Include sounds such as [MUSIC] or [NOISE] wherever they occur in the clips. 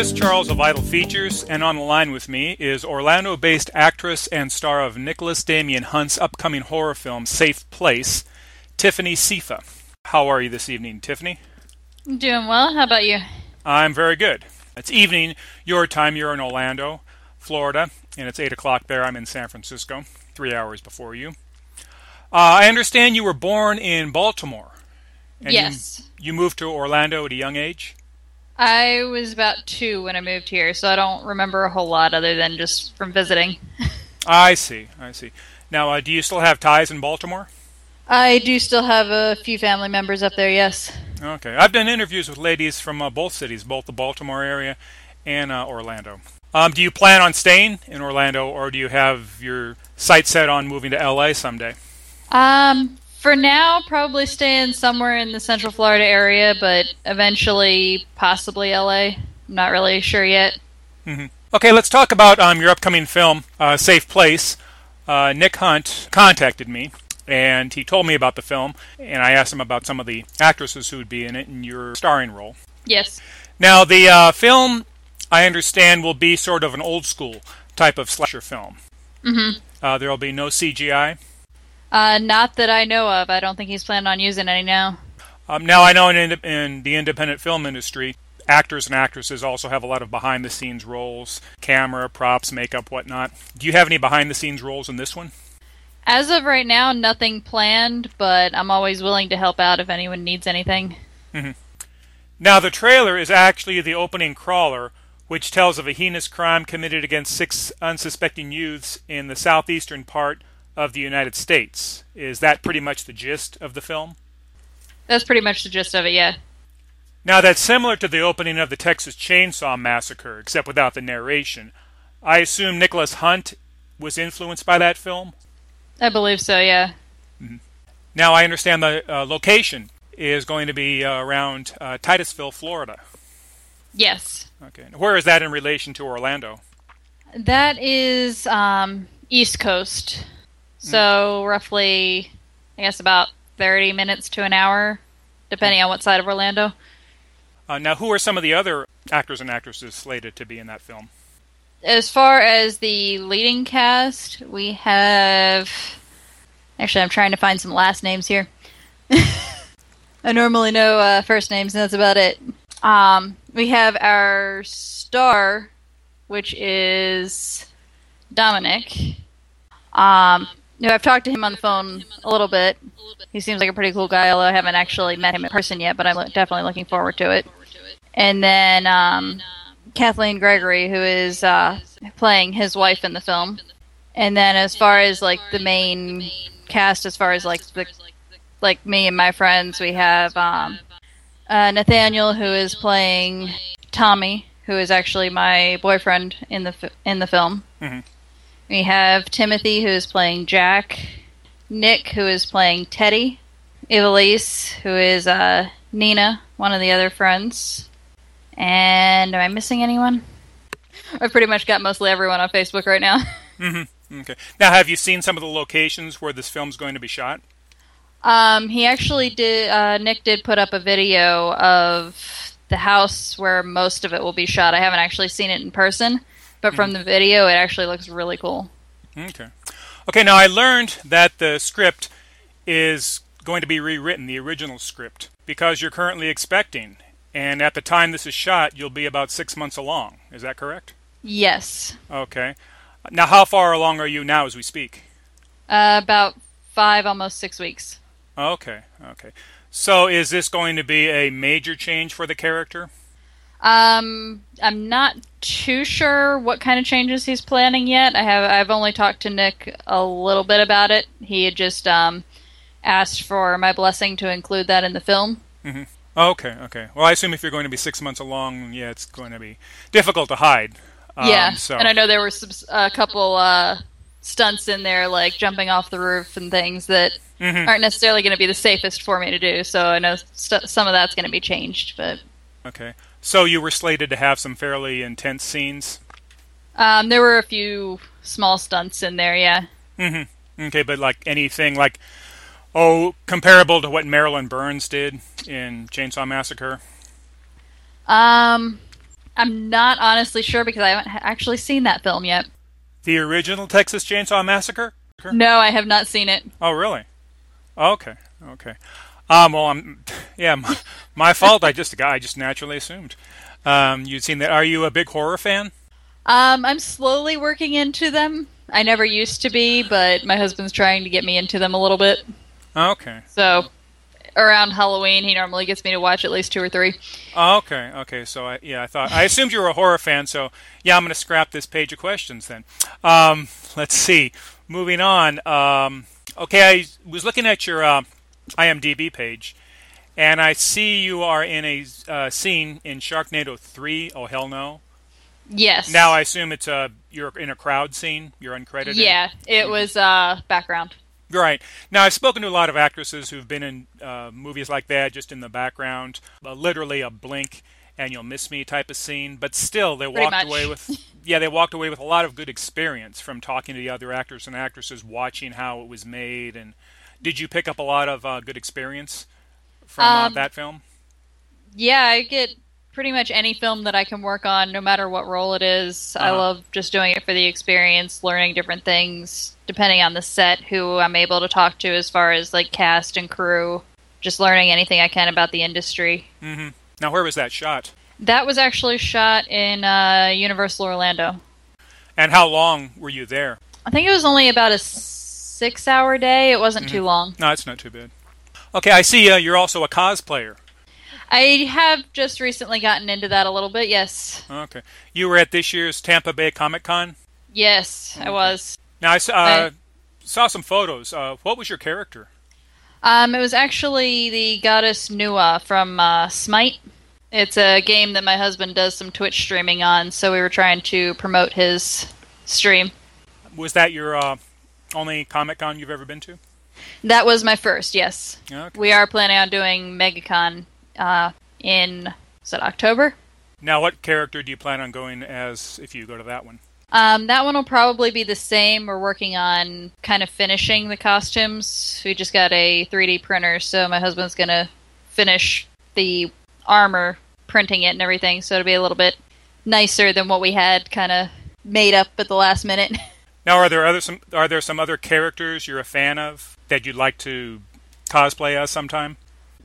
Chris Charles of Vital Features, and on the line with me is Orlando based actress and star of Nicholas Damian Hunt's upcoming horror film Safe Place, Tiffany Sifa. How are you this evening, Tiffany? Doing well. How about you? I'm very good. It's evening, your time. You're in Orlando, Florida, and it's 8 o'clock there. I'm in San Francisco, three hours before you. Uh, I understand you were born in Baltimore. And yes. You, you moved to Orlando at a young age? I was about two when I moved here, so I don't remember a whole lot other than just from visiting. [LAUGHS] I see. I see. Now, uh, do you still have ties in Baltimore? I do still have a few family members up there, yes. Okay. I've done interviews with ladies from uh, both cities, both the Baltimore area and uh, Orlando. Um, do you plan on staying in Orlando, or do you have your sights set on moving to LA someday? Um, for now, probably staying somewhere in the Central Florida area, but eventually, possibly LA. I'm not really sure yet. Mm-hmm. Okay, let's talk about um, your upcoming film, uh, Safe Place. Uh, Nick Hunt contacted me, and he told me about the film, and I asked him about some of the actresses who would be in it in your starring role. Yes. Now, the uh, film, I understand, will be sort of an old school type of slasher film. Mm-hmm. Uh, there will be no CGI. Uh, not that I know of. I don't think he's planning on using any now. Um, now I know in, in the independent film industry, actors and actresses also have a lot of behind the scenes roles, camera, props, makeup, whatnot. Do you have any behind the scenes roles in this one? As of right now, nothing planned, but I'm always willing to help out if anyone needs anything. Mm-hmm. Now, the trailer is actually the opening crawler, which tells of a heinous crime committed against six unsuspecting youths in the southeastern part of the United States. Is that pretty much the gist of the film? That's pretty much the gist of it, yeah. Now, that's similar to the opening of the Texas Chainsaw Massacre, except without the narration. I assume Nicholas Hunt was influenced by that film? I believe so, yeah. Mm-hmm. Now, I understand the uh, location is going to be uh, around uh, Titusville, Florida. Yes. Okay. Where is that in relation to Orlando? That is um, East Coast. So mm. roughly, I guess about 30 minutes to an hour, depending on what side of Orlando. Uh, now, who are some of the other actors and actresses slated to be in that film? As far as the leading cast, we have. Actually, I'm trying to find some last names here. [LAUGHS] I normally know uh, first names, and that's about it. Um, we have our star, which is Dominic. Um, no, I've talked to him on the phone a little bit. He seems like a pretty cool guy, although I haven't actually met him in person yet, but I'm definitely looking forward to it. And then um, Kathleen Gregory, who is uh, playing his wife in the film. And then as far as like the main cast, as far as like the, like me and my friends, we have um, uh, Nathaniel, who is playing Tommy, who is actually my boyfriend in the in the film. Mm-hmm. We have Timothy, who is playing Jack, Nick, who is playing Teddy, Evelise, who is uh, Nina, one of the other friends. And am I missing anyone? I've pretty much got mostly everyone on Facebook right now. [LAUGHS] mm-hmm. Okay. Now, have you seen some of the locations where this film's going to be shot? Um, he actually did. Uh, Nick did put up a video of the house where most of it will be shot. I haven't actually seen it in person, but from mm-hmm. the video, it actually looks really cool. Okay. Okay, now I learned that the script is going to be rewritten, the original script, because you're currently expecting. And at the time this is shot, you'll be about six months along. Is that correct? Yes. Okay. Now, how far along are you now as we speak? Uh, about five, almost six weeks. Okay, okay. So is this going to be a major change for the character? Um, I'm not too sure what kind of changes he's planning yet. I have I've only talked to Nick a little bit about it. He had just um, asked for my blessing to include that in the film. Mm-hmm. Okay, okay. Well, I assume if you're going to be six months along, yeah, it's going to be difficult to hide. Um, yeah, so. and I know there were some, a couple uh, stunts in there, like jumping off the roof and things that mm-hmm. aren't necessarily going to be the safest for me to do. So I know st- some of that's going to be changed, but okay. So you were slated to have some fairly intense scenes. Um, there were a few small stunts in there, yeah. Mm-hmm. Okay, but like anything like oh comparable to what Marilyn Burns did in Chainsaw Massacre. Um, I'm not honestly sure because I haven't actually seen that film yet. The original Texas Chainsaw Massacre? No, I have not seen it. Oh, really? Okay, okay. Um, well, I'm, [LAUGHS] yeah, my, my fault. I just, I just naturally assumed. Um, you'd seen that. Are you a big horror fan? Um, I'm slowly working into them. I never used to be, but my husband's trying to get me into them a little bit. Okay. So around Halloween, he normally gets me to watch at least two or three. Okay, okay. So I, yeah, I thought I assumed you were a horror fan. So yeah, I'm going to scrap this page of questions then. Um, let's see. Moving on. Um, okay, I was looking at your uh, IMDb page, and I see you are in a uh, scene in Sharknado 3. Oh hell no. Yes. Now I assume it's a you're in a crowd scene. You're uncredited. Yeah, it was uh, background. Right. Now, I've spoken to a lot of actresses who've been in uh, movies like that, just in the background, uh, literally a blink and you'll miss me type of scene. But still, they Pretty walked much. away with, [LAUGHS] yeah, they walked away with a lot of good experience from talking to the other actors and actresses, watching how it was made. And did you pick up a lot of uh, good experience from uh, Um, that film? Yeah, I get pretty much any film that I can work on, no matter what role it is. I Uh-huh. love just doing it for the experience, learning different things, depending on the set, who I'm able to talk to as far as like cast and crew, just learning anything I can about the industry. Mm-hmm. Now, where was that shot? That was actually shot in uh, Universal Orlando. And how long were you there? I think it was only about a six hour day. It wasn't too long. No, it's not too bad. Okay, I see uh, you're also a cosplayer. I have just recently gotten into that a little bit, yes. Okay. You were at this year's Tampa Bay Comic Con? Yes, I was. Now I, uh, saw some photos. Uh, what was your character? Um, it was actually the goddess Nu Wa from uh, Smite. It's a game that my husband does some Twitch streaming on, so we were trying to promote his stream. Was that your uh, only Comic Con you've ever been to? That was my first, yes. Okay. We are planning on doing MegaCon uh, in, is it October? Now, what character do you plan on going as if you go to that one? Um, that one will probably be the same. We're working on kind of finishing the costumes. We just got a 3D printer, so my husband's going to finish the armor, printing it and everything, so it'll be a little bit nicer than what we had kind of made up at the last minute. [LAUGHS] Now, are there other some are there some other characters you're a fan of that you'd like to cosplay as sometime?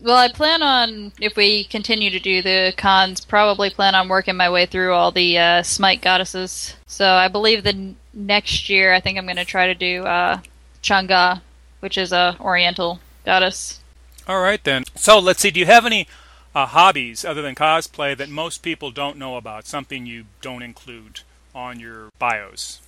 well, I plan on, if we continue to do the cons, probably plan on working my way through all the uh, Smite goddesses. So I believe the n- next year, I think I'm going to try to do uh, Chang'e, which is a Oriental goddess. All right then. So let's see. Do you have any uh, hobbies other than cosplay that most people don't know about? Something you don't include on your bios?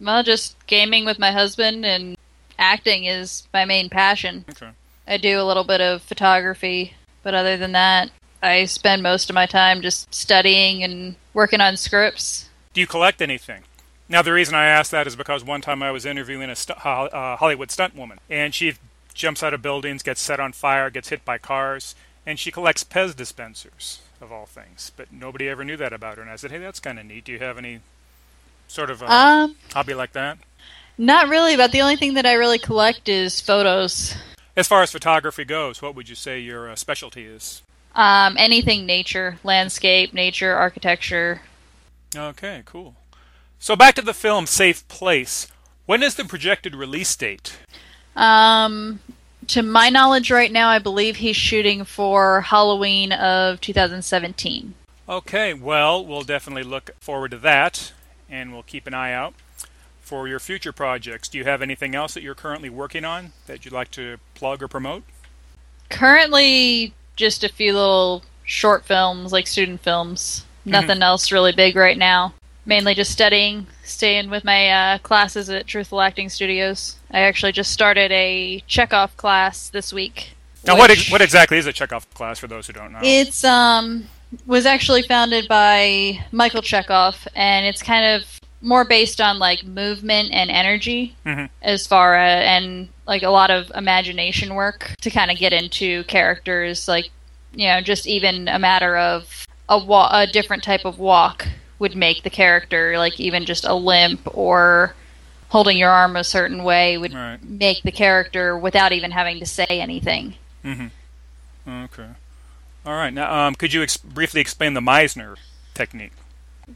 Well, just gaming with my husband and acting is my main passion. Okay. I do a little bit of photography, but other than that, I spend most of my time just studying and working on scripts. Do you collect anything? Now, the reason I ask that is because one time I was interviewing a stu- ho- uh, Hollywood stunt woman, and she jumps out of buildings, gets set on fire, gets hit by cars, and she collects Pez dispensers, of all things. But nobody ever knew that about her, and I said, hey, that's kind of neat. Do you have any sort of uh, Um, hobby like that? not really, but the only thing that I really collect is photos. As far as photography goes, what would you say your uh, specialty is? Um, anything nature, landscape, nature, architecture. Okay, cool. So back to the film Safe Place. When is the projected release date? Um, to my knowledge, right now, I believe he's shooting for Halloween of 2017. Okay, well, we'll definitely look forward to that, and we'll keep an eye out for your future projects. Do you have anything else that you're currently working on that you'd like to plug or promote? Currently, just a few little short films, like student films. Nothing else really big right now. Mainly just studying, staying with my uh, classes at Truthful Acting Studios. I actually just started a Chekhov class this week. Now, what what exactly is a Chekhov class for those who don't know? It's um was actually founded by Michael Chekhov, and it's kind of more based on like movement and energy, Mhm. as far as and like a lot of imagination work to kind of get into characters. Like you know, just even a matter of a wa- a different type of walk would make the character like even just a limp or holding your arm a certain way would Right. make the character without even having to say anything. mm-hmm. Okay. All right. Now, um, could you ex- briefly explain the Meisner technique?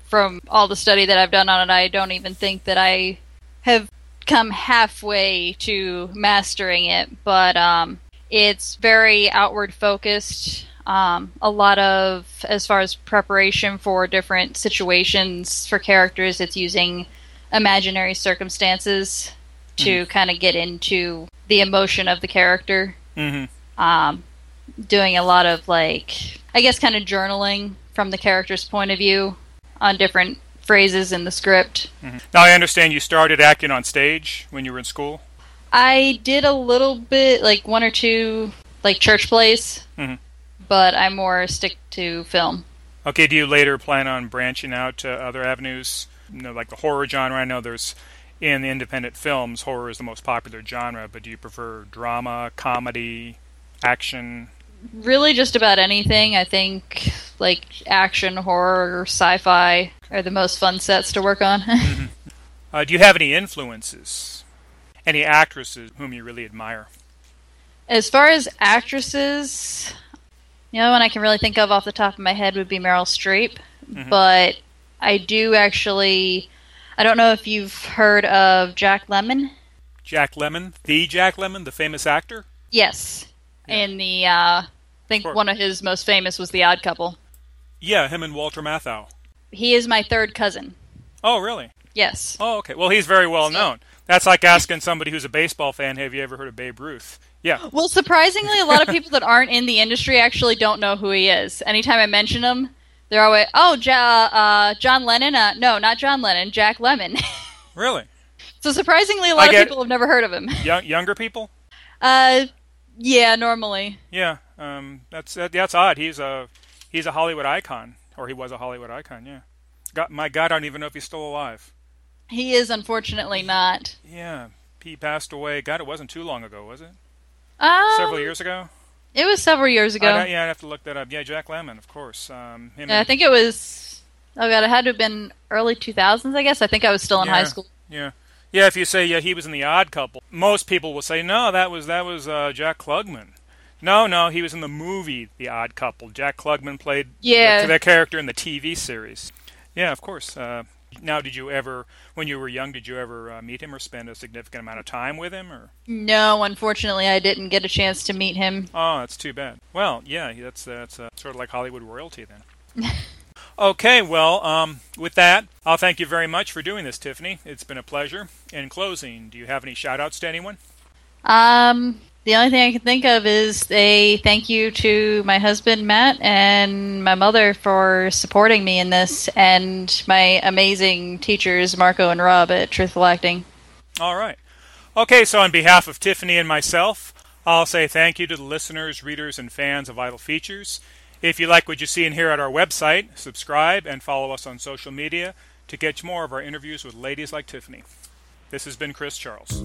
from all the study that I've done on it, I don't even think that I have come halfway to mastering it. But um, it's very outward focused. Um, a lot of, as far as preparation for different situations for characters, it's using imaginary circumstances to kind of get into the emotion of the character. Mm-hmm. Um, doing a lot of like, I guess, kind of journaling from the character's point of view on different phrases in the script. hmm Now I understand you started acting on stage when you were in school. I did a little bit, like one or two, like church plays, Mhm. but I more stick to film. Okay, do you later plan on branching out to other avenues? You know, like the horror genre. I know there's in the independent films, horror is the most popular genre, but do you prefer drama, comedy, action? Really, just about anything. I think like action, horror, sci-fi are the most fun sets to work on. [LAUGHS] Uh, do you have any influences? Any actresses whom you really admire? as far as actresses, you know, one I can really think of off the top of my head would be Meryl Streep. Mhm. But I do actually. I don't know if you've heard of Jack Lemmon. Jack Lemmon, the Jack Lemmon, the famous actor. Yes, Yeah. in the. Uh, think Sure. one of his most famous was The Odd Couple. Yeah, him and Walter Matthau. He is my third cousin. Oh, really? Yes. Oh, okay. Well, he's very well known. That's like asking somebody who's a baseball fan, "Have you ever heard of Babe Ruth?" Yeah. Well, surprisingly, a lot of people that aren't in the industry actually don't know who he is. Anytime I mention him, they're always, "Oh, ja- uh, John Lennon." Uh, no, not John Lennon. Jack Lemmon. [LAUGHS] Really? so surprisingly, a lot of people have never heard of him. Young, younger people? Uh, yeah, normally. Yeah. Um, that's that, that's odd. He's a he's a Hollywood icon, or he was a Hollywood icon. Yeah. God, my God, I don't even know if he's still alive. He is unfortunately not. Yeah. He passed away. God, it wasn't too long ago, was it? Um, Several years ago. It was several years ago. I yeah, I'd have to look that up. Yeah, Jack Lemmon, of course. Um, him Yeah, I think it was. Oh god, it had to have been early 2000s. I guess. I think I was still in high school. Yeah, yeah. If you say yeah, he was in the Odd Couple, most people will say no, that was that was uh, Jack Klugman. No, no, he was in the movie The Odd Couple. Jack Klugman played Yeah. the, the character in the TV series. Yeah, of course. Uh, now, did you ever, when you were young, did you ever uh, meet him or spend a significant amount of time with him? Or No, unfortunately, I didn't get a chance to meet him. oh, that's too bad. Well, yeah, that's that's uh, sort of like Hollywood royalty then. [LAUGHS] Okay, well, um, with that, I'll thank you very much for doing this, Tiffany. It's been a pleasure. In closing, do you have any shout outs to anyone? Um, the only thing I can think of is a thank you to my husband Matt and my mother for supporting me in this, and my amazing teachers Marco and Rob at Truthful Acting. All right. Okay, so on behalf of Tiffany and myself, I'll say thank you to the listeners, readers, and fans of Vital Features. If you like what you see and hear at our website, subscribe and follow us on social media to catch more of our interviews with ladies like Tiffany. This has been Chris Charles.